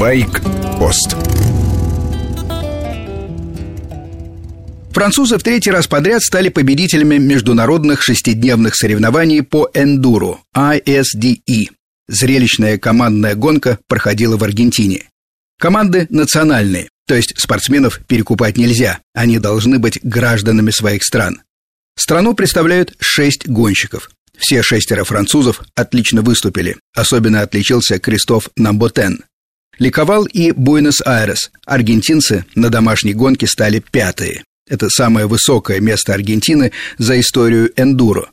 Байк-пост Французы в третий раз подряд стали победителями международных шестидневных соревнований по эндуру ISDE. Зрелищная командная гонка проходила в Аргентине. Команды национальные, то есть спортсменов перекупать нельзя, они должны быть гражданами своих стран. Страну представляют шесть гонщиков. Все шестеро французов отлично выступили. Особенно отличился Кристоф Намботен. Ликовал и Буэнос-Айрес. Аргентинцы на домашней гонке стали пятые. Это самое высокое место Аргентины за историю эндуро.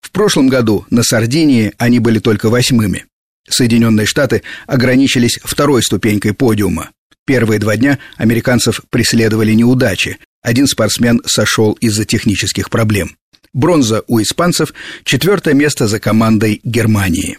В прошлом году на Сардинии они были только восьмыми. Соединенные Штаты ограничились второй ступенькой подиума. Первые два дня американцев преследовали неудачи. Один спортсмен сошел из-за технических проблем. Бронза у испанцев, четвертое место за командой Германии.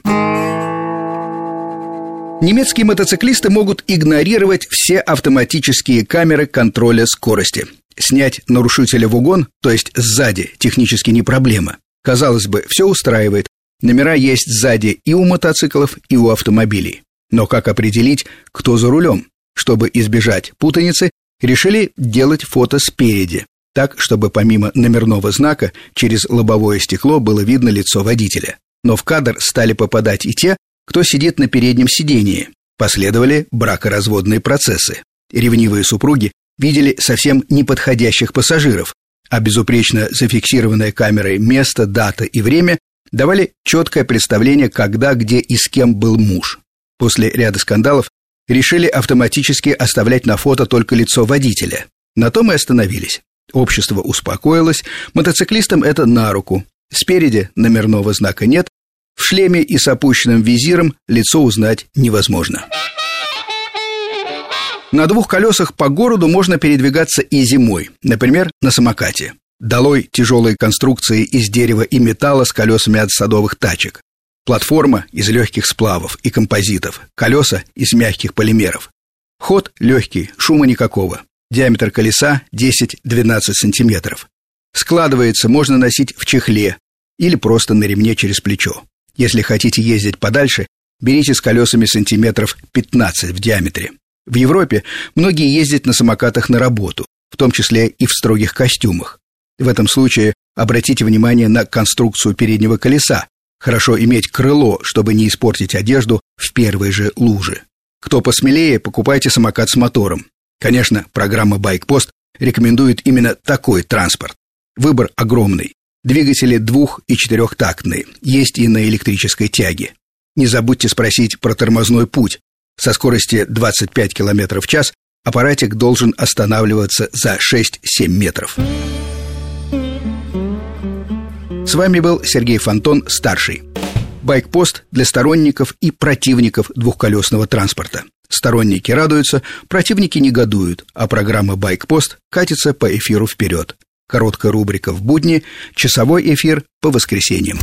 Немецкие мотоциклисты могут игнорировать все автоматические камеры контроля скорости. Снять нарушителя в угон, то есть сзади, технически не проблема. Казалось бы, все устраивает. Номера есть сзади и у мотоциклов, и у автомобилей. Но как определить, кто за рулем? Чтобы избежать путаницы, решили делать фото спереди, так, чтобы помимо номерного знака через лобовое стекло было видно лицо водителя. Но в кадр стали попадать и те, кто сидит на переднем сидении. Последовали бракоразводные процессы. Ревнивые супруги видели совсем неподходящих пассажиров, а безупречно зафиксированная камерой место, дата и время давали четкое представление, когда, где и с кем был муж. После ряда скандалов решили автоматически оставлять на фото только лицо водителя. На том и остановились. Общество успокоилось, мотоциклистам это на руку. Спереди номерного знака нет, в шлеме и с опущенным визиром лицо узнать невозможно. На двух колесах по городу можно передвигаться и зимой, например, на самокате. Долой тяжелые конструкции из дерева и металла с колесами от садовых тачек. Платформа из легких сплавов и композитов, колеса из мягких полимеров. Ход легкий, шума никакого. Диаметр колеса 10-12 сантиметров. Складывается можно носить в чехле или просто на ремне через плечо. Если хотите ездить подальше, берите с колесами сантиметров 15 в диаметре. В Европе многие ездят на самокатах на работу, в том числе и в строгих костюмах. В этом случае обратите внимание на конструкцию переднего колеса. Хорошо иметь крыло, чтобы не испортить одежду в первой же луже. Кто посмелее, покупайте самокат с мотором. Конечно, программа «Байкпост» рекомендует именно такой транспорт. Выбор огромный. Двигатели двух- и четырехтактные, есть и на электрической тяге. Не забудьте спросить про тормозной путь. Со скорости 25 км в час аппаратик должен останавливаться за 6-7 метров. С вами был Сергей Фонтон, старший. Байкпост для сторонников и противников двухколесного транспорта. Сторонники радуются, противники негодуют, а программа «Байкпост» катится по эфиру вперед. Короткая рубрика в будни, часовой эфир по воскресеньям.